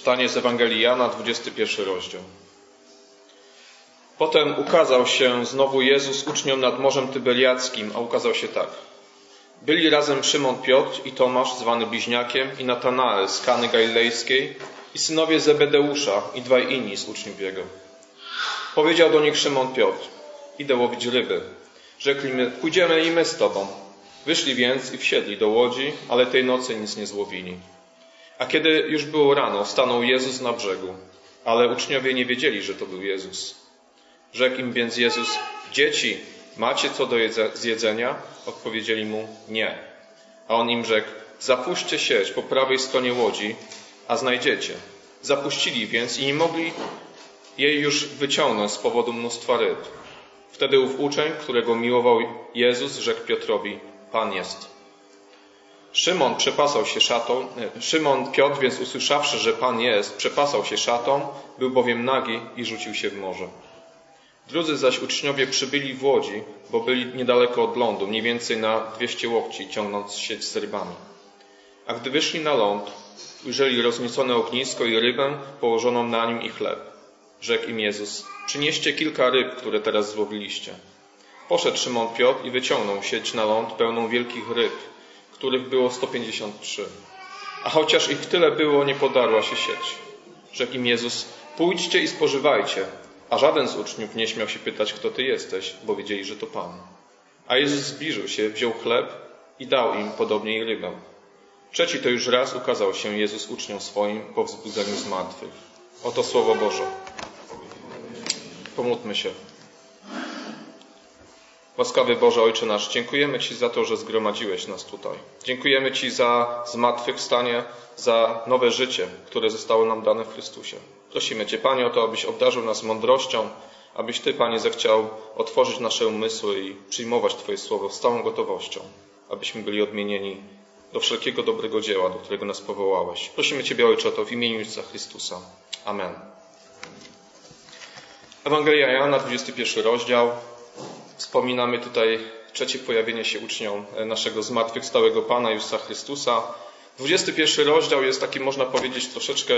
Czytanie z Ewangelii Jana, 21 rozdział. Potem ukazał się znowu Jezus uczniom nad Morzem Tyberiackim, a ukazał się tak. Byli razem Szymon Piotr i Tomasz, zwany Bliźniakiem, i Natanael z Kany Galilejskiej, i synowie Zebedeusza i dwaj inni z uczniów jego. Powiedział do nich Szymon Piotr, idę łowić ryby. Rzekli my, pójdziemy i my z tobą. Wyszli więc i wsiedli do łodzi, ale tej nocy nic nie złowili. A kiedy już było rano, stanął Jezus na brzegu, ale uczniowie nie wiedzieli, że to był Jezus. Rzekł im więc Jezus, dzieci, macie co do zjedzenia? Odpowiedzieli mu, nie. A on im rzekł, zapuśćcie sieć po prawej stronie łodzi, a znajdziecie. Zapuścili więc i nie mogli jej już wyciągnąć z powodu mnóstwa ryb. Wtedy ów uczeń, którego miłował Jezus, rzekł Piotrowi, Pan jest. Szymon przepasał się szatą, Szymon Piotr więc usłyszawszy, że Pan jest, przepasał się szatą, był bowiem nagi i rzucił się w morze. Drudzy zaś uczniowie przybyli w łodzi, bo byli niedaleko od lądu, mniej więcej na dwieście łokci, ciągnąc sieć z rybami. A gdy wyszli na ląd, ujrzeli rozniecone ognisko i rybę położoną na nim i chleb. Rzekł im Jezus, przynieście kilka ryb, które teraz złowiliście. Poszedł Szymon Piotr i wyciągnął sieć na ląd pełną wielkich ryb, których było 153. A chociaż ich tyle było, nie podarła się sieć. Rzekł im Jezus, pójdźcie i spożywajcie. A żaden z uczniów nie śmiał się pytać, kto ty jesteś, bo wiedzieli, że to Pan. A Jezus zbliżył się, wziął chleb i dał im podobnie i rybę. Trzeci to już raz ukazał się Jezus uczniom swoim po wzbudzeniu z martwych. Oto Słowo Boże. Pomódlmy się. Łaskawy Boże Ojcze nasz, dziękujemy Ci za to, że zgromadziłeś nas tutaj. Dziękujemy Ci za zmartwychwstanie, za nowe życie, które zostało nam dane w Chrystusie. Prosimy Cię, Panie, o to, abyś obdarzył nas mądrością, abyś Ty, Panie, zechciał otworzyć nasze umysły i przyjmować Twoje słowo z całą gotowością, abyśmy byli odmienieni do wszelkiego dobrego dzieła, do którego nas powołałeś. Prosimy Ciebie, Ojcze, o to w imieniu Jezusa Chrystusa. Amen. Ewangelia Jana, 21 rozdział. Wspominamy tutaj trzecie pojawienie się uczniom naszego zmartwychwstałego Pana Jezusa Chrystusa. 21 rozdział jest taki, można powiedzieć, troszeczkę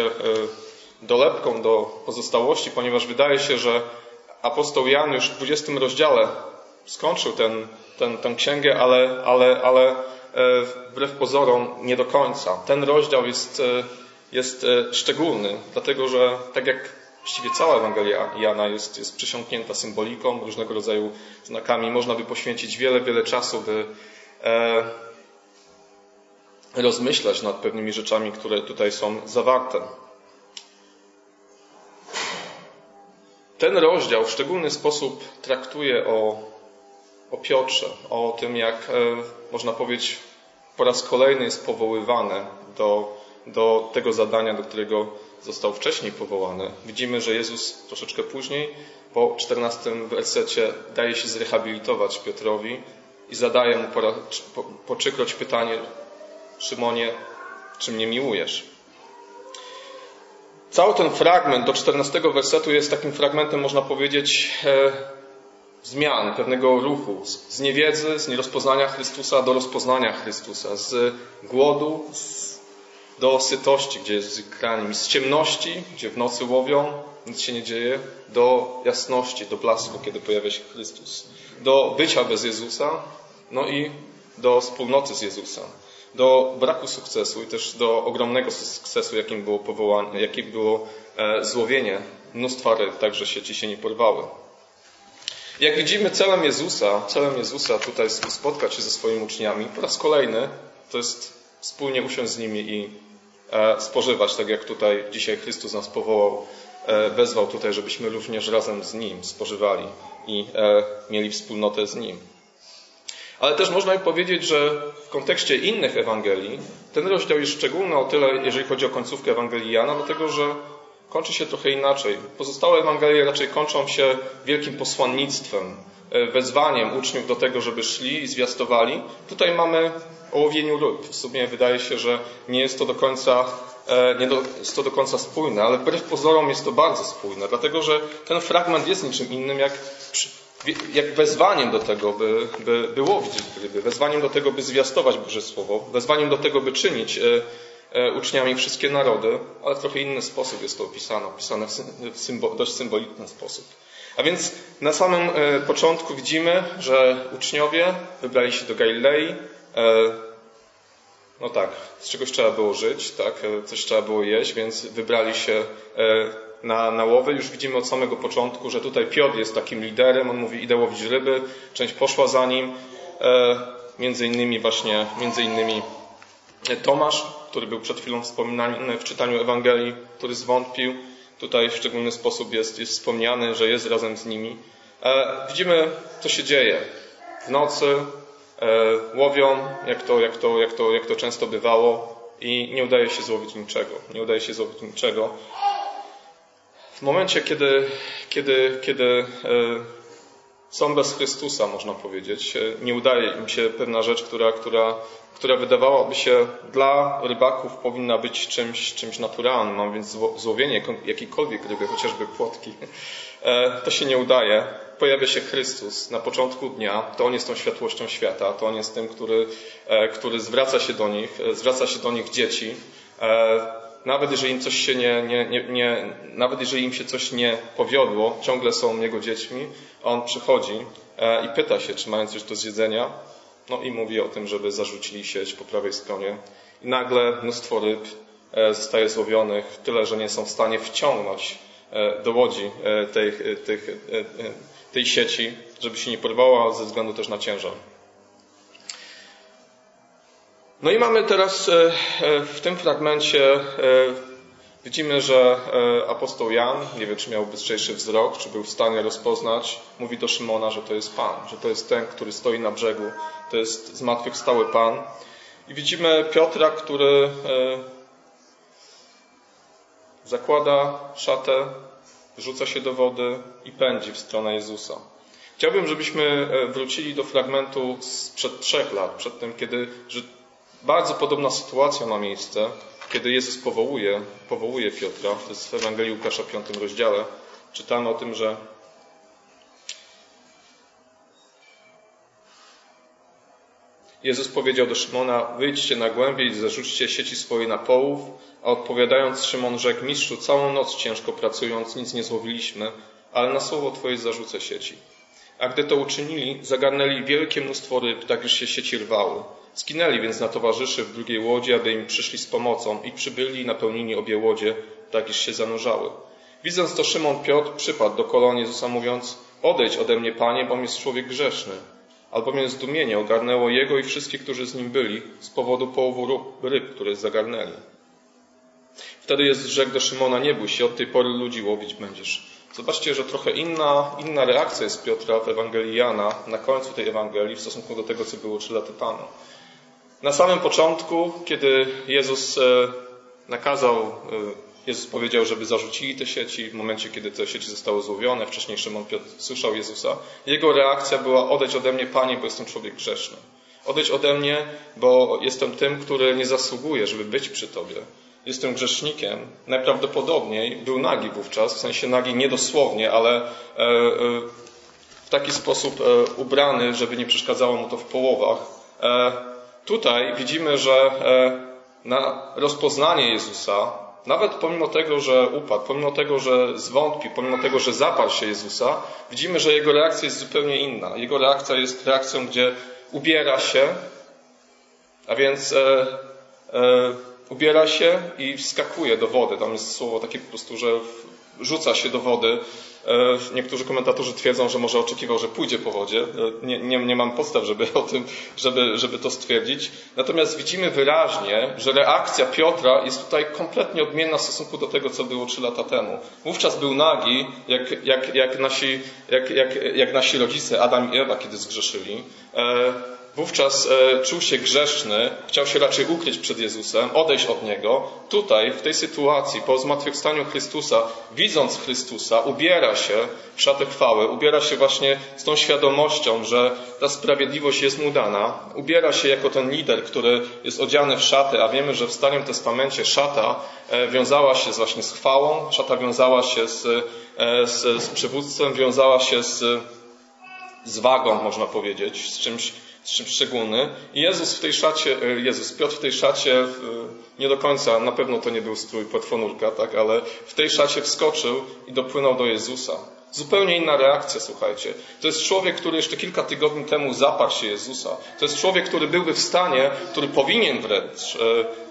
dolepką do pozostałości, ponieważ wydaje się, że apostoł Jan już w 20 rozdziale skończył ten, ten, tę księgę, ale, ale, ale wbrew pozorom nie do końca. Ten rozdział jest, jest szczególny, dlatego że tak jak właściwie cała Ewangelia Jana jest, jest przysiągnięta symboliką, różnego rodzaju znakami, można by poświęcić wiele, wiele czasu, by e, rozmyślać nad pewnymi rzeczami, które tutaj są zawarte. Ten rozdział w szczególny sposób traktuje o, o Piotrze, o tym, jak e, można powiedzieć, po raz kolejny jest powoływany do, do tego zadania, do którego został wcześniej powołany. Widzimy, że Jezus troszeczkę później, po 14 wersecie, daje się zrehabilitować Piotrowi i zadaje mu po, po, po trzykroć pytanie: Szymonie, czy mnie miłujesz? Cały ten fragment do 14 wersetu jest takim fragmentem, można powiedzieć, e, zmian, pewnego ruchu, z niewiedzy, z nierozpoznania Chrystusa do rozpoznania Chrystusa, z głodu do sytości, gdzie jest ikrami, z ciemności, gdzie w nocy łowią, nic się nie dzieje, do jasności, do blasku, kiedy pojawia się Chrystus, do bycia bez Jezusa, no i do wspólnoty z Jezusem. Do braku sukcesu i też do ogromnego sukcesu, jakim było powołanie, jakim było e, złowienie. Mnóstwa ryb, tak że sieci się nie porwały. Jak widzimy, celem Jezusa, celem Jezusa tutaj spotkać się ze swoimi uczniami po raz kolejny to jest wspólnie usiąść z nimi i spożywać, tak jak tutaj dzisiaj Chrystus nas powołał, e, wezwał tutaj, żebyśmy również razem z Nim spożywali i mieli wspólnotę z Nim. Ale też można powiedzieć, że w kontekście innych Ewangelii ten rozdział jest szczególny o tyle, jeżeli chodzi o końcówkę Ewangelii Jana, dlatego że kończy się trochę inaczej. Pozostałe Ewangelie raczej kończą się wielkim posłannictwem, e, wezwaniem uczniów do tego, żeby szli i zwiastowali. Tutaj mamy o łowieniu ryb. W sumie wydaje się, że nie jest to do końca e, nie jest to do końca spójne, ale wbrew pozorom jest to bardzo spójne, dlatego że ten fragment jest niczym innym jak jak wezwaniem do tego, by, by, by łowić ryby, wezwaniem do tego, by zwiastować Boże Słowo, wezwaniem do tego, by czynić e, uczniami wszystkie narody, ale w trochę inny sposób jest to opisane, opisane w symbol, dość symboliczny sposób. A więc na samym e, początku widzimy, że uczniowie wybrali się do Galilei. No tak, z czegoś trzeba było żyć, tak, coś trzeba było jeść, więc wybrali się na, na łowy. Już widzimy od samego początku, że tutaj Piotr jest takim liderem. On mówi, idę łowić ryby. Część poszła za nim. E, między innymi właśnie, między innymi Tomasz, który był przed chwilą wspominany w czytaniu Ewangelii, który zwątpił. Tutaj w szczególny sposób jest, jest wspomniany, że jest razem z nimi. E, widzimy, co się dzieje. W nocy e, łowią, jak to, jak, to, jak, to, jak to często bywało, i nie udaje się złowić niczego. Nie udaje się złowić niczego. W momencie, kiedy, kiedy, kiedy e, są bez Chrystusa, można powiedzieć, e, nie udaje im się pewna rzecz, która, która, która wydawałaby się dla rybaków powinna być czymś, czymś naturalnym, a więc złowienie jakiejkolwiek ryby, chociażby płotki, e, to się nie udaje. Pojawia się Chrystus na początku dnia, to On jest tą światłością świata, to On jest tym, który, który zwraca się do nich, zwraca się do nich dzieci, nawet jeżeli im coś się nie, nie, nie, nie, nawet jeżeli im się coś nie powiodło, ciągle są jego dziećmi, on przychodzi e, i pyta się, czy mają coś do zjedzenia. No i mówi o tym, żeby zarzucili sieć po prawej stronie. I nagle mnóstwo ryb e, zostaje złowionych, tyle, że nie są w stanie wciągnąć e, do łodzi tej, tej, tej sieci, żeby się nie porwała ze względu też na ciężar. No i mamy teraz e, e, w tym fragmencie, e, widzimy, że apostoł Jan, nie wiem czy miał bystrzejszy wzrok, czy był w stanie rozpoznać, mówi do Szymona, że to jest Pan, że to jest ten, który stoi na brzegu, to jest zmartwychwstały Pan. I widzimy Piotra, który zakłada szatę, rzuca się do wody i pędzi w stronę Jezusa. Chciałbym, żebyśmy wrócili do fragmentu sprzed trzech lat, przed tym, kiedy bardzo podobna sytuacja ma miejsce, kiedy Jezus powołuje, powołuje Piotra. To jest w Ewangelii Łukasza, piątym rozdziale. Czytamy o tym, że Jezus powiedział do Szymona, wyjdźcie na głębię i zarzućcie sieci swoje na połów, a odpowiadając Szymon rzekł, mistrzu, całą noc ciężko pracując, nic nie złowiliśmy, ale na słowo Twoje zarzucę sieci. A gdy to uczynili, zagarnęli wielkie mnóstwo ryb, tak już się sieci rwały. Skinęli więc na towarzyszy w drugiej łodzi, aby im przyszli z pomocą i przybyli napełnili obie łodzie, tak iż się zanurzały. Widząc to Szymon Piotr przypadł do kolon Jezusa mówiąc Odejdź ode mnie, Panie, bo jest człowiek grzeszny. Albowiem zdumienie ogarnęło jego i wszystkich, którzy z nim byli, z powodu połowu ryb, które zagarnęli. Wtedy jest rzekł do Szymona, nie bój się, od tej pory ludzi łowić będziesz. Zobaczcie, że trochę inna, inna reakcja jest Piotra w Ewangelii Jana, na końcu tej Ewangelii, w stosunku do tego, co było trzy lata temu. Na samym początku, kiedy Jezus e, nakazał, e, Jezus powiedział, żeby zarzucili te sieci, w momencie, kiedy te sieci zostały złowione, wcześniej Szymon Piotr słyszał Jezusa, jego reakcja była odejdź ode mnie, Panie, bo jestem człowiek grzeszny. Odejdź ode mnie, bo jestem tym, który nie zasługuje, żeby być przy Tobie. Jestem grzesznikiem. Najprawdopodobniej był nagi wówczas, w sensie nagi niedosłownie, ale e, w taki sposób ubrany, żeby nie przeszkadzało mu to w połowach. Tutaj widzimy, że e, na rozpoznanie Jezusa, nawet pomimo tego, że upadł, pomimo tego, że zwątpił, pomimo tego, że zaparł się Jezusa, widzimy, że jego reakcja jest zupełnie inna. Jego reakcja jest reakcją, gdzie ubiera się, a więc e, e, ubiera się i wskakuje do wody. Tam jest słowo takie po prostu, że rzuca się do wody. E, niektórzy komentatorzy twierdzą, że może oczekiwał, że pójdzie po wodzie. E, nie, nie, nie mam podstaw, żeby o tym, żeby, żeby to stwierdzić. Natomiast widzimy wyraźnie, że reakcja Piotra jest tutaj kompletnie odmienna w stosunku do tego, co było trzy lata temu. Wówczas był nagi, jak, jak, jak, nasi, jak, jak, jak nasi rodzice Adam i Ewa, kiedy zgrzeszyli. Wówczas e, czuł się grzeszny, chciał się raczej ukryć przed Jezusem, odejść od Niego. Tutaj, w tej sytuacji, po zmartwychwstaniu Chrystusa, widząc Chrystusa, ubiera się w szatę chwały, ubiera się właśnie z tą świadomością, że ta sprawiedliwość jest mu dana, ubiera się jako ten lider, który jest odziany w szatę, a wiemy, że w Starym Testamencie szata e, wiązała się właśnie z chwałą, szata wiązała się z, e, z, z przywództwem, wiązała się z, z wagą, można powiedzieć, z czymś szczególny. I Jezus w tej szacie, e, Jezus, Piotr w tej szacie, nie do końca, na pewno to nie był strój płetwonurka, tak, ale w tej szacie wskoczył i dopłynął do Jezusa. Zupełnie inna reakcja, słuchajcie. To jest człowiek, który jeszcze kilka tygodni temu zaparł się Jezusa. To jest człowiek, który byłby w stanie, który powinien wręcz e,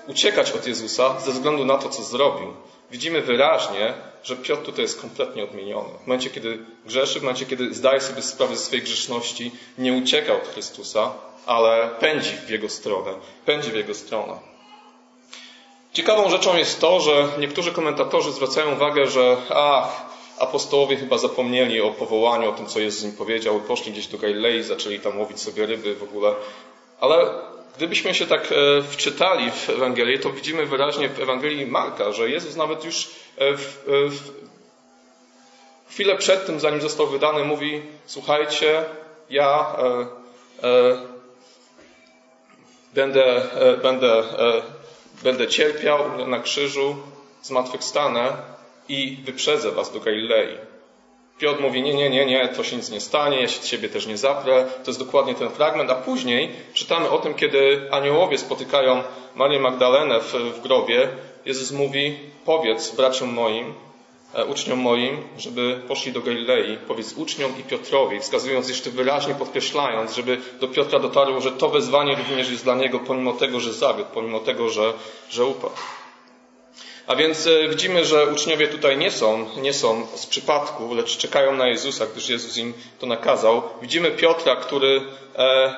uciekać od Jezusa ze względu na to, co zrobił. Widzimy wyraźnie, że Piotr tutaj jest kompletnie odmieniony. W momencie, kiedy grzeszy, w momencie, kiedy zdaje sobie sprawę ze swojej grzeszności, nie ucieka od Chrystusa, ale pędzi w Jego stronę. Pędzi w Jego stronę. Ciekawą rzeczą jest to, że niektórzy komentatorzy zwracają uwagę, że ach, apostołowie chyba zapomnieli o powołaniu, o tym, co Jezus im powiedział, poszli gdzieś do Galilei, zaczęli tam łowić sobie ryby w ogóle. Ale gdybyśmy się tak e, wczytali w Ewangelię, to widzimy wyraźnie w Ewangelii Marka, że Jezus nawet już e, w, e, w chwilę przed tym, zanim został wydany, mówi: Słuchajcie, ja e, e, będę, będę, będę cierpiał na krzyżu, zmartwychwstanę, i wyprzedzę was do Galilei. Piotr mówi, nie, nie, nie, nie, to się nic nie stanie, ja się ciebie też nie zaprę. To jest dokładnie ten fragment, a później czytamy o tym, kiedy aniołowie spotykają Marię Magdalenę w, w grobie. Jezus mówi, powiedz braciom moim, e, uczniom moim, żeby poszli do Galilei, powiedz uczniom i Piotrowi, wskazując jeszcze wyraźnie, podkreślając, żeby do Piotra dotarło, że to wezwanie również jest dla niego, pomimo tego, że zawiódł, pomimo tego, że, że upadł. A więc e, widzimy, że uczniowie tutaj nie są, nie są z przypadku, lecz czekają na Jezusa, gdyż Jezus im to nakazał. Widzimy Piotra, który e,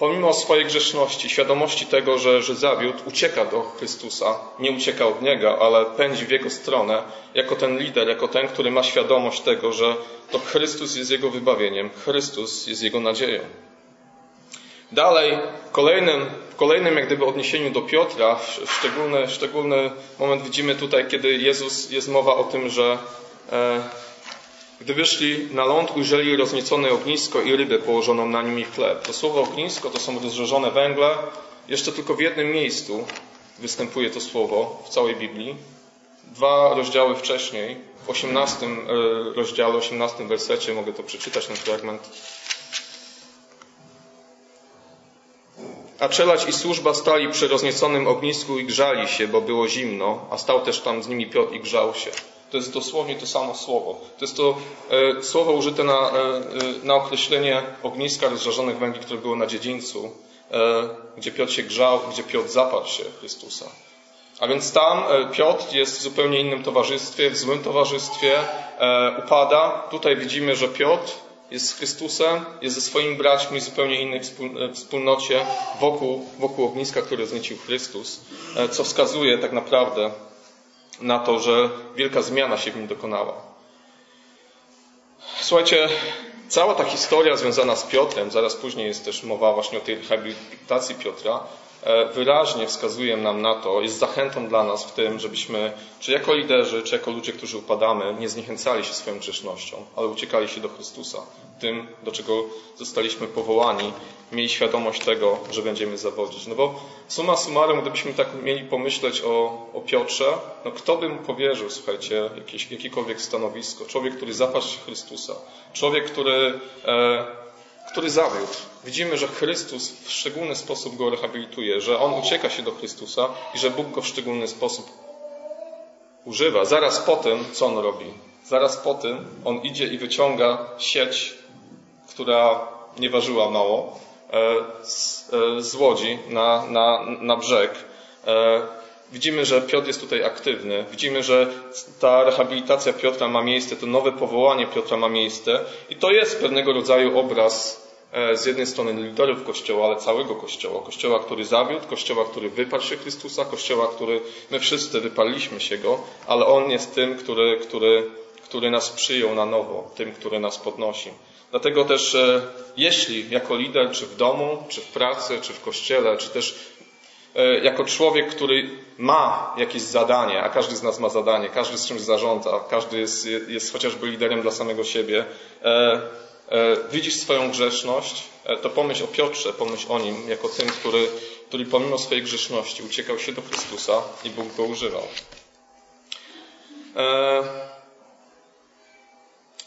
pomimo swojej grzeszności, świadomości tego, że, że zawiódł, ucieka do Chrystusa. Nie ucieka od Niego, ale pędzi w Jego stronę, jako ten lider, jako ten, który ma świadomość tego, że to Chrystus jest Jego wybawieniem, Chrystus jest Jego nadzieją. Dalej, kolejnym, kolejnym jak gdyby odniesieniu do Piotra, szczególny, szczególny moment widzimy tutaj, kiedy Jezus jest mowa o tym, że e, gdy wyszli na ląd, ujrzeli rozniecone ognisko i rybę położoną na nim i chleb. To słowo ognisko to są rozżarzone węgle. Jeszcze tylko w jednym miejscu występuje to słowo w całej Biblii. Dwa rozdziały wcześniej, w 18 e, rozdziale, 18 wersecie, mogę to przeczytać, ten fragment. A czelać i służba stali przy roznieconym ognisku i grzali się, bo było zimno, a stał też tam z nimi Piotr i grzał się. To jest dosłownie to samo słowo. To jest to e, słowo użyte na, e, e na określenie ogniska rozżarzonych węgli, które było na dziedzińcu, e, gdzie Piotr się grzał, gdzie Piotr zaparł się Chrystusa. A więc tam e, Piotr jest w zupełnie innym towarzystwie, w złym towarzystwie, e, upada. Tutaj widzimy, że Piotr jest z Chrystusem, jest ze swoimi braćmi w zupełnie innej e, wspólnocie wokół, wokół ogniska, które zniecił Chrystus, e, co wskazuje tak naprawdę na to, że wielka zmiana się w nim dokonała. Słuchajcie, cała ta historia związana z Piotrem, zaraz później jest też mowa właśnie o tej rehabilitacji Piotra, wyraźnie wskazuje nam na to, jest zachętą dla nas w tym, żebyśmy, czy jako liderzy, czy jako ludzie, którzy upadamy, nie zniechęcali się swoją grzesznością, ale uciekali się do Chrystusa, tym, do czego zostaliśmy powołani, mieli świadomość tego, że będziemy zawodzić. No bo suma summarum, gdybyśmy tak mieli pomyśleć o, o Piotrze, no kto by mu powierzył, słuchajcie, jakieś, jakiekolwiek stanowisko? Człowiek, który się Chrystusa. Człowiek, który e, który zawiódł. Widzimy, że Chrystus w szczególny sposób go rehabilituje, że on ucieka się do Chrystusa i że Bóg go w szczególny sposób używa. Zaraz po tym, co on robi? Zaraz po tym on idzie i wyciąga sieć, która nie ważyła mało, e, z, e, z łodzi na, na, na brzeg. Widzimy, że Piotr jest tutaj aktywny. Widzimy, że ta rehabilitacja Piotra ma miejsce, to nowe powołanie Piotra ma miejsce. I to jest pewnego rodzaju obraz E, z jednej strony liderów Kościoła, ale całego Kościoła. Kościoła, który zawiódł, Kościoła, który wyparł się Chrystusa, Kościoła, który my wszyscy wyparliśmy się Go, ale On jest tym, który, który, który nas przyjął na nowo, tym, który nas podnosi. Dlatego też, e, jeśli jako lider, czy w domu, czy w pracy, czy w kościele, czy też jako człowiek, który ma jakieś zadanie, a każdy z nas ma zadanie, każdy z czymś zarządza, każdy jest, jest chociażby liderem dla samego siebie, E, widzisz swoją grzeszność, e, to pomyśl o Piotrze, pomyśl o nim jako tym, który, który pomimo swojej grzeszności uciekał się do Chrystusa i Bóg go używał. E,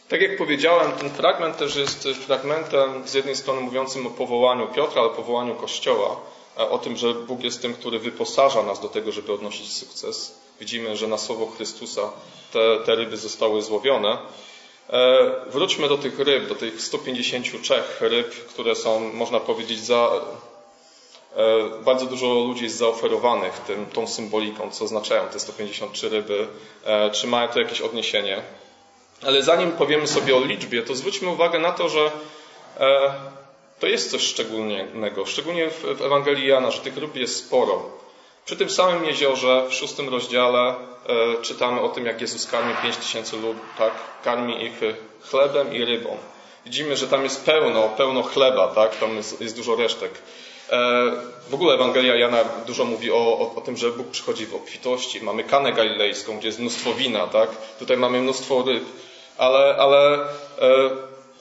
Tak jak powiedziałem, ten fragment też jest fragmentem z jednej strony mówiącym o powołaniu Piotra, ale powołaniu Kościoła, o tym, że Bóg jest tym, który wyposaża nas do tego, żeby odnosić sukces. Widzimy, że na słowo Chrystusa te, te ryby zostały złowione. E, wróćmy do tych ryb, do tych 153 ryb, które są, można powiedzieć, za. E, bardzo dużo ludzi jest zaoferowanych tym, tą symboliką, co oznaczają te 153 ryby, e, czy mają to jakieś odniesienie. Ale zanim powiemy sobie o liczbie, to zwróćmy uwagę na to, że to jest coś szczególnego, szczególnie w Ewangelii Jana, że tych ryb jest sporo. Przy tym samym jeziorze w szóstym rozdziale e, czytamy o tym, jak Jezus karmi pięć tysięcy lud, tak? Karmi ich chlebem i rybą. Widzimy, że tam jest pełno, pełno chleba, tak? Tam jest, jest dużo resztek. E, w ogóle Ewangelia Jana dużo mówi o, o, o, tym, że Bóg przychodzi w obfitości. Mamy kanę galilejską, gdzie jest mnóstwo wina, tak? Tutaj mamy mnóstwo ryb. Ale, ale e,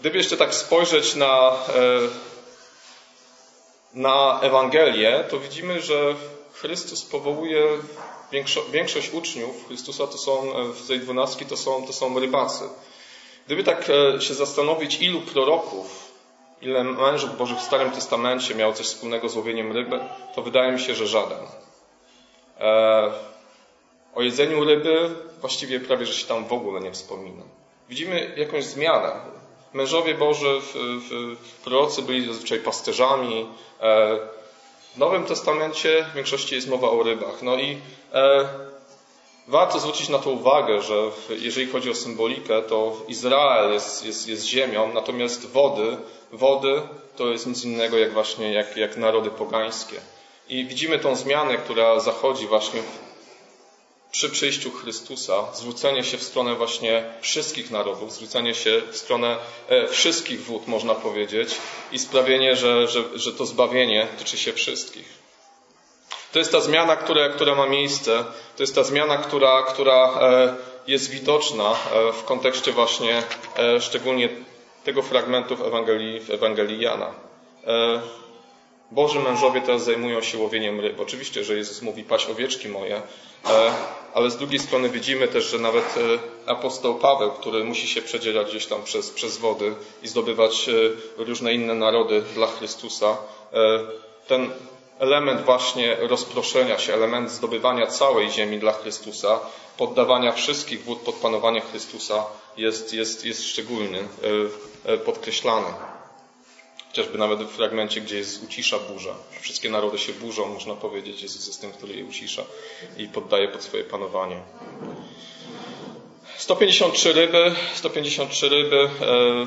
gdyby jeszcze tak spojrzeć na, e, na Ewangelię, to widzimy, że Chrystus powołuje większość uczniów Chrystusa to są, e, w tej dwunastki to są, to są rybacy. Gdyby tak e, się zastanowić, ilu proroków, ile mężów Bożych w Starym Testamencie miało coś wspólnego z łowieniem ryby, to wydaje mi się, że żaden. E, o jedzeniu ryby właściwie prawie, że się tam w ogóle nie wspomina. Widzimy jakąś zmianę. Mężowie Boży, w, w, prorocy byli zazwyczaj pasterzami, w Nowym Testamencie w większości jest mowa o rybach. No i e, warto zwrócić na to uwagę, że jeżeli chodzi o symbolikę, to Izrael jest, jest, jest ziemią, natomiast wody, wody to jest nic innego jak właśnie jak, jak narody pogańskie. I widzimy tą zmianę, która zachodzi właśnie przy przyjściu Chrystusa, zwrócenie się w stronę właśnie wszystkich narodów, zwrócenie się w stronę e, wszystkich wód, można powiedzieć, i sprawienie, że, że, że to zbawienie tyczy się wszystkich. To jest ta zmiana, która, która ma miejsce, to jest ta zmiana, która, która e, jest widoczna e, w kontekście właśnie szczególnie tego fragmentu w Ewangelii, w Ewangelii Jana. Boży mężowie teraz zajmują się łowieniem ryb. Oczywiście, że Jezus mówi, paść owieczki moje, ale z drugiej strony widzimy też, że nawet e, apostoł Paweł, który musi się przedzierać gdzieś tam przez, przez wody i zdobywać e, różne inne narody dla Chrystusa, e, ten element właśnie rozproszenia się, element zdobywania całej ziemi dla Chrystusa, poddawania wszystkich wód pod panowanie Chrystusa jest, jest, jest szczególny, podkreślany. Chociażby nawet w fragmencie, gdzie jest ucisza burza. Wszystkie narody się burzą, można powiedzieć. Jezus jest tym, który je ucisza i poddaje pod swoje panowanie. 153 ryby, 153 ryby. E,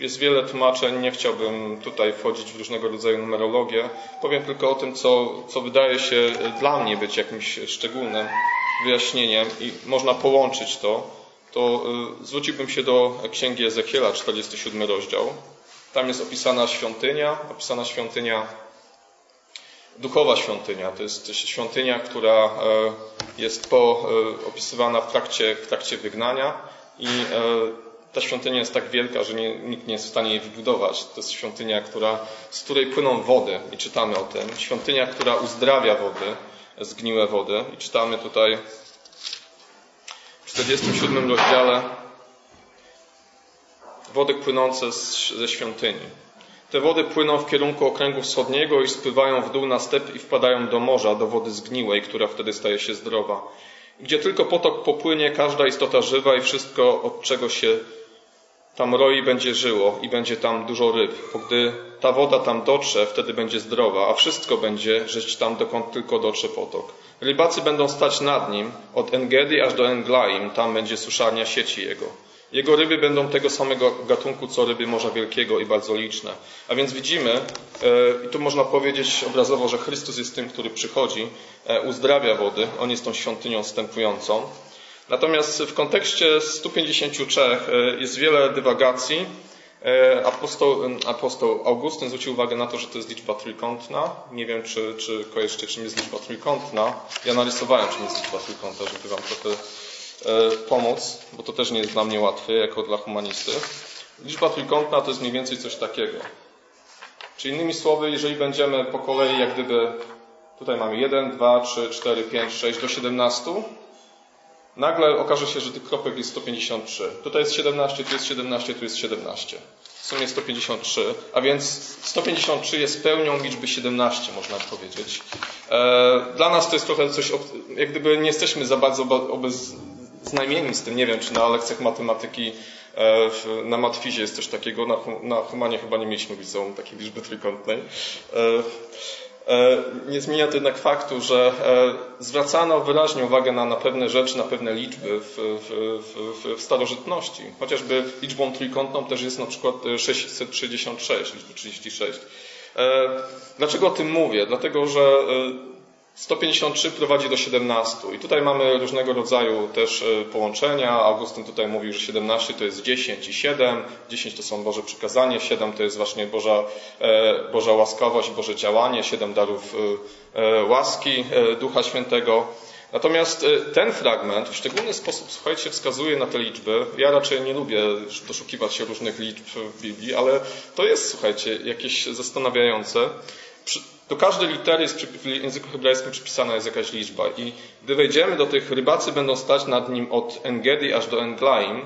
jest wiele tłumaczeń, nie chciałbym tutaj wchodzić w różnego rodzaju numerologię. Powiem tylko o tym, co, co wydaje się dla mnie być jakimś szczególnym wyjaśnieniem i można połączyć to. To e, zwróciłbym się do Księgi Ezechiela, 47 rozdział. Tam jest opisana świątynia, opisana świątynia, duchowa świątynia. To jest świątynia, która e, jest po, e, opisywana w trakcie, w trakcie wygnania i e, ta świątynia jest tak wielka, że nie, nikt nie jest w stanie jej wybudować. To jest świątynia, która, z której płyną wody i czytamy o tym. Świątynia, która uzdrawia wody, zgniłe wody i czytamy tutaj w 47 rozdziale wody płynące ze świątyni. Te wody płyną w kierunku okręgu wschodniego i spływają w dół na step i wpadają do morza, do wody zgniłej, która wtedy staje się zdrowa. Gdzie tylko potok popłynie, każda istota żywa i wszystko, od czego się tam roi, będzie żyło i będzie tam dużo ryb. Bo gdy ta woda tam dotrze, wtedy będzie zdrowa, a wszystko będzie żyć tam, dokąd tylko dotrze potok. Rybacy będą stać nad nim, od Engedy aż do Englaim, tam będzie suszarnia sieci jego. Jego ryby będą tego samego gatunku, co ryby Morza Wielkiego i bardzo liczne. A więc widzimy, e, i tu można powiedzieć obrazowo, że Chrystus jest tym, który przychodzi, e, uzdrawia wody, On jest tą świątynią wstępującą. Natomiast w kontekście 153 e, jest wiele dywagacji. Apostoł, apostoł Augustyn zwrócił uwagę na to, że to jest liczba trójkątna. Nie wiem, czy, czy kojarzycie, czym jest liczba trójkątna. Ja narysowałem, czym jest liczba trójkątna, żeby Wam trochę E, pomóc, bo to też nie jest dla mnie łatwe, jako dla humanisty. Liczba trójkątna to jest mniej więcej coś takiego. Czyli innymi słowy, jeżeli będziemy po kolei, jak gdyby tutaj mamy 1, 2, 3, 4, 5, 6 do 17, nagle okaże się, że tych kropek jest 153. Tutaj jest 17, tu jest 17, tu jest 17. W sumie 153, a więc 153 jest pełnią liczby 17, można powiedzieć. E, dla nas to jest trochę coś, jak gdyby nie jesteśmy za bardzo obeznajmieni z tym. Nie wiem, czy na lekcjach matematyki e, na matfizie jest coś takiego, na, na humanie chyba nie mieliśmy liceum takiej liczby trójkątnej. E, E, nie zmienia to jednak faktu, że zwracano wyraźnie uwagę na, na pewne rzeczy, na pewne liczby w, w, w, w starożytności. Chociażby liczbą trójkątną też jest na przykład 666, liczba 36. Dlaczego o tym mówię? Dlatego, że 153 prowadzi do 17 i tutaj mamy różnego rodzaju też e, połączenia. Augustyn tutaj mówił, że 17 to jest 10 i 7, 10 to są Boże przykazanie, 7 to jest właśnie Boża, e, Boża łaskawość, Boże działanie, 7 darów e, łaski Ducha Świętego. Natomiast ten fragment w szczególny sposób, słuchajcie, wskazuje na te liczby. Ja raczej nie lubię doszukiwać się różnych liczb w Biblii, ale to jest, słuchajcie, jakieś zastanawiające. Do każdej litery jest w języku hebrajskim przypisana jest jakaś liczba. I gdy wejdziemy do tych, rybacy będą stać nad nim od Engedi aż do Englaim.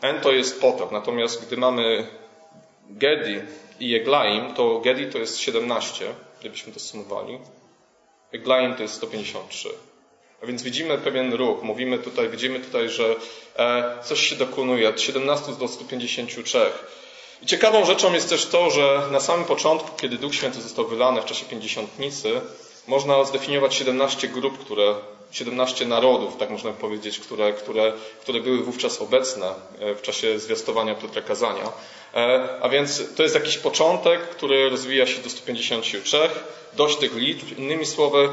En to jest potok, natomiast gdy mamy Gedi i Eglaim, to Gedi to jest 17, gdybyśmy to sumowali. Eglaim to jest 153. A więc widzimy pewien ruch. Mówimy tutaj, widzimy tutaj, że e, coś się dokonuje od 17 do 153. I ciekawą rzeczą jest też to, że na samym początku, kiedy Duch Święty został wylany w czasie pięćdziesiątnicy, można zdefiniować 17 grup, które, 17 narodów, tak można powiedzieć, które, które, które były wówczas obecne e, w czasie zwiastowania Piotra Kazania. E, a więc to jest jakiś początek, który rozwija się do 153, dość tych liczb. Innymi słowy,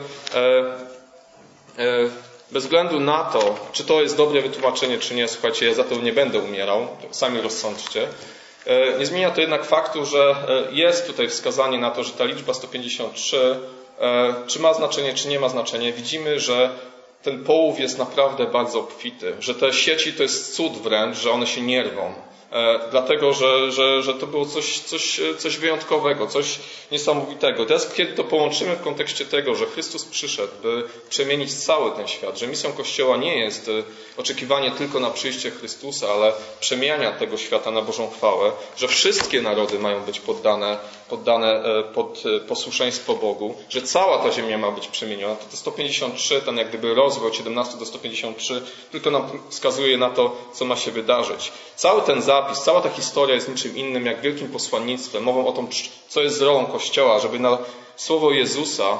e, bez względu na to, czy to jest dobre wytłumaczenie, czy nie, słuchajcie, ja za to nie będę umierał, sami rozsądźcie. E, nie zmienia to jednak faktu, że e, jest tutaj wskazanie na to, że ta liczba 153, e, czy ma znaczenie, czy nie ma znaczenia. Widzimy, że ten połów jest naprawdę bardzo obfity, że te sieci to jest cud wręcz, że one się nie rwą. E, dlatego że, że, że to było coś, coś, coś wyjątkowego, coś niesamowitego. Teraz, kiedy to połączymy w kontekście tego, że Chrystus przyszedł, by przemienić cały ten świat, że misją Kościoła nie jest e, oczekiwanie tylko na przyjście Chrystusa, ale przemiania tego świata na Bożą chwałę, że wszystkie narody mają być poddane, poddane e, pod posłuszeństwo Bogu, że cała ta ziemia ma być przemieniona, to te 153, ten jak gdyby rozwój od 17 do 153 tylko nam wskazuje na to, co ma się wydarzyć. Cały ten zapis, cała ta historia jest niczym innym jak wielkim posłannictwem, mową o tym, co jest rolą Kościoła, żeby na słowo Jezusa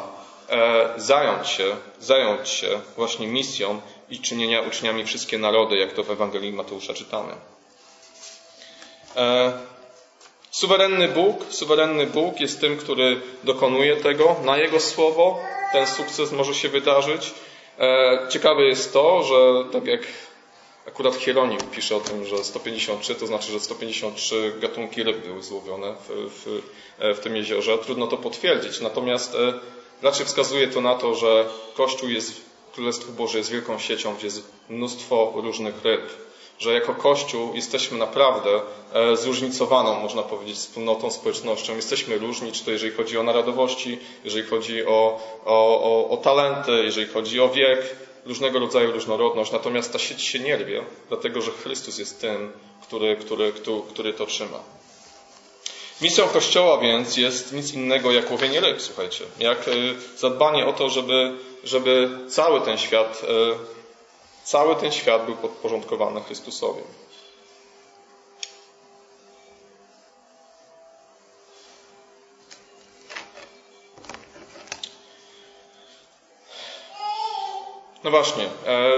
e, zająć się, zająć się właśnie misją i czynienia uczniami wszystkie narody, jak to w Ewangelii Mateusza czytamy. E, suwerenny Bóg, suwerenny Bóg jest tym, który dokonuje tego. Na Jego słowo ten sukces może się wydarzyć. E, ciekawe jest to, że tak jak Akurat Hieronim pisze o tym, że 153 to znaczy, że 153 gatunki ryb były złowione w, w, w tym jeziorze. Trudno to potwierdzić. Natomiast e, raczej wskazuje to na to, że Kościół jest, Królestwo Boże jest wielką siecią, gdzie jest mnóstwo różnych ryb. Że jako Kościół jesteśmy naprawdę e, zróżnicowaną, można powiedzieć, wspólnotą, społecznością. Jesteśmy różni, czy to jeżeli chodzi o narodowości, jeżeli chodzi o, o, o, o talenty, jeżeli chodzi o wiek, różnego rodzaju różnorodność, natomiast ta sieć się nie rwie, dlatego że Chrystus jest tym, który, który, który, który to trzyma. Misją Kościoła więc jest nic innego jak łowienie ryb, słuchajcie. Jak y, zadbanie o to, żeby, żeby cały ten świat, y, cały ten świat był podporządkowany Chrystusowi. No właśnie. E,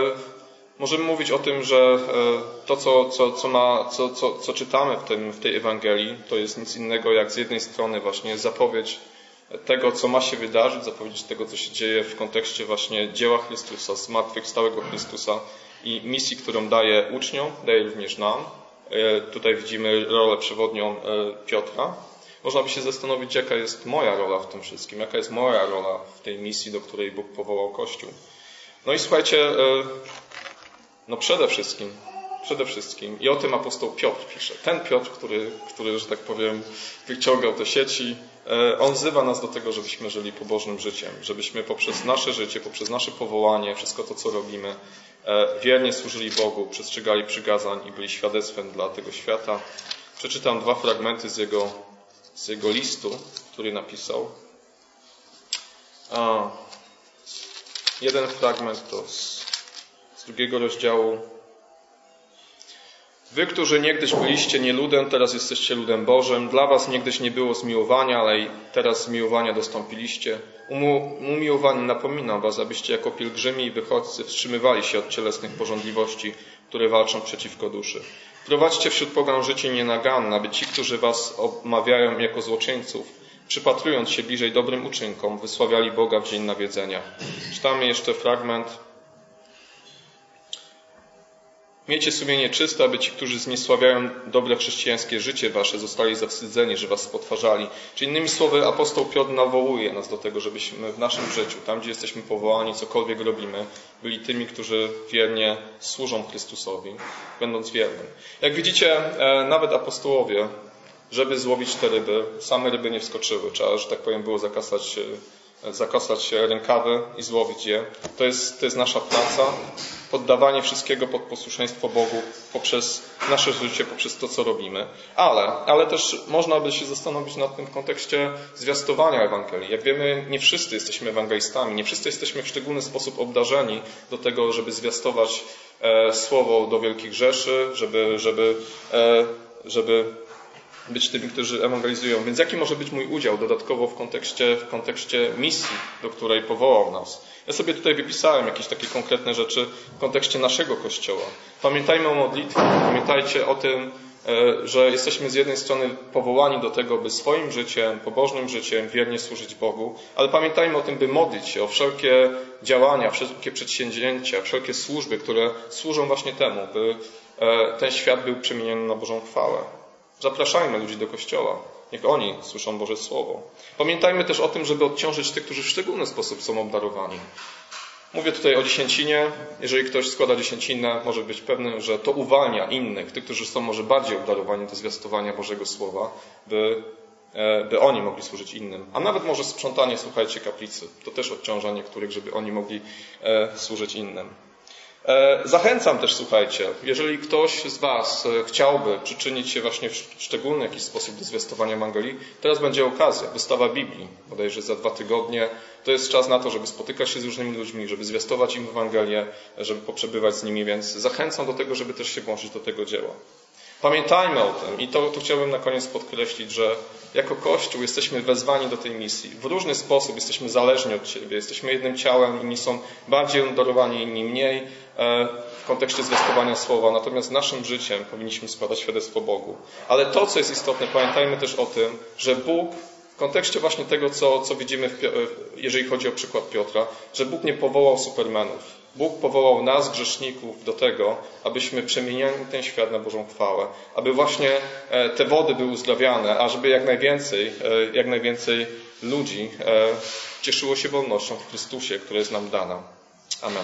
możemy mówić o tym, że e, to, co, co, co, ma, co, co, co czytamy w, tym, w tej Ewangelii, to jest nic innego jak z jednej strony właśnie zapowiedź tego, co ma się wydarzyć, zapowiedź tego, co się dzieje w kontekście właśnie dzieła Chrystusa, zmartwychwstałego Chrystusa i misji, którą daje uczniom, daje również nam. E, tutaj widzimy rolę przewodnią Piotra. Można by się zastanowić, jaka jest moja rola w tym wszystkim, jaka jest moja rola w tej misji, do której Bóg powołał Kościół. No i słuchajcie, e, no przede wszystkim, przede wszystkim, i o tym apostoł Piotr pisze. Ten Piotr, który, który że tak powiem, wyciągał te sieci, E, on wzywa nas do tego, żebyśmy żyli pobożnym życiem, żebyśmy poprzez nasze życie, poprzez nasze powołanie, wszystko to, co robimy, e, wiernie służyli Bogu, przestrzegali przygazań i byli świadectwem dla tego świata. Przeczytam dwa fragmenty z jego, z jego listu, który napisał. A, jeden fragment to z, z drugiego rozdziału Wy, którzy niegdyś byliście nie ludem, teraz jesteście ludem Bożym. Dla was niegdyś nie było zmiłowania, ale i teraz zmiłowania dostąpiliście. Umiłowani napominam was, abyście jako pielgrzymi i wychodźcy wstrzymywali się od cielesnych porządliwości, które walczą przeciwko duszy. Prowadźcie wśród pogan życie nienaganne, aby ci, którzy was omawiają jako złoczyńców, przypatrując się bliżej dobrym uczynkom, wysławiali Boga w dzień nawiedzenia. Czytamy jeszcze fragment Miejcie sumienie czyste, aby ci, którzy zniesławiają dobre chrześcijańskie życie wasze, zostali zawstydzeni, że was spotwarzali. Czy innymi słowy, apostoł Piotr nawołuje nas do tego, żebyśmy w naszym życiu, tam gdzie jesteśmy powołani, cokolwiek robimy, byli tymi, którzy wiernie służą Chrystusowi, będąc wiernym. Jak widzicie, e, nawet apostołowie, żeby złowić te ryby, same ryby nie wskoczyły. Trzeba, że tak powiem, było zakasać zakosać rękawy i złowić je. To jest, to jest nasza praca, poddawanie wszystkiego pod posłuszeństwo Bogu poprzez nasze życie, poprzez to, co robimy. Ale, ale też można by się zastanowić nad tym w kontekście zwiastowania Ewangelii. Jak wiemy, nie wszyscy jesteśmy ewangelistami, nie wszyscy jesteśmy w szczególny sposób obdarzeni do tego, żeby zwiastować e, słowo do wielkich rzeszy, żeby, żeby, e, żeby być tymi, którzy ewangelizują. Więc jaki może być mój udział dodatkowo w kontekście, w kontekście misji, do której powołał nas? Ja sobie tutaj wypisałem jakieś takie konkretne rzeczy w kontekście naszego Kościoła. Pamiętajmy o modlitwie, pamiętajcie o tym, e, że jesteśmy z jednej strony powołani do tego, by swoim życiem, pobożnym życiem wiernie służyć Bogu, ale pamiętajmy o tym, by modlić się o wszelkie działania, wszelkie przedsięwzięcia, wszelkie służby, które służą właśnie temu, by e, ten świat był przemieniony na Bożą chwałę. Zapraszajmy ludzi do kościoła. Niech oni słyszą Boże Słowo. Pamiętajmy też o tym, żeby odciążyć tych, którzy w szczególny sposób są obdarowani. Mówię tutaj o dziesięcinie. Jeżeli ktoś składa dziesięcinę, może być pewny, że to uwalnia innych, tych, którzy są może bardziej obdarowani do zwiastowania Bożego Słowa, by, e, by oni mogli służyć innym. A nawet może sprzątanie, słuchajcie, kaplicy. To też odciąża niektórych, żeby oni mogli e, służyć innym. E, zachęcam też, słuchajcie, jeżeli ktoś z Was e, chciałby przyczynić się właśnie w szczególny jakiś sposób do zwiastowania Ewangelii, teraz będzie okazja, wystawa Biblii, bodajże za dwa tygodnie. To jest czas na to, żeby spotykać się z różnymi ludźmi, żeby zwiastować im Ewangelię, żeby poprzebywać z nimi, więc zachęcam do tego, żeby też się włączyć do tego dzieła. Pamiętajmy o tym i to, to chciałbym na koniec podkreślić, że jako Kościół jesteśmy wezwani do tej misji. W różny sposób jesteśmy zależni od Ciebie. Jesteśmy jednym ciałem, inni są bardziej obdarowani, inni mniej w kontekście zwiastowania słowa. Natomiast naszym życiem powinniśmy składać świadectwo Bogu. Ale to, co jest istotne, pamiętajmy też o tym, że Bóg w kontekście właśnie tego, co, co widzimy, w, jeżeli chodzi o przykład Piotra, że Bóg nie powołał supermenów. Bóg powołał nas, grzeszników, do tego, abyśmy przemieniali ten świat na Bożą chwałę, aby właśnie e, te wody były uzdrawiane, a żeby jak najwięcej, e, jak najwięcej ludzi e, cieszyło się wolnością w Chrystusie, która jest nam dana. Amen.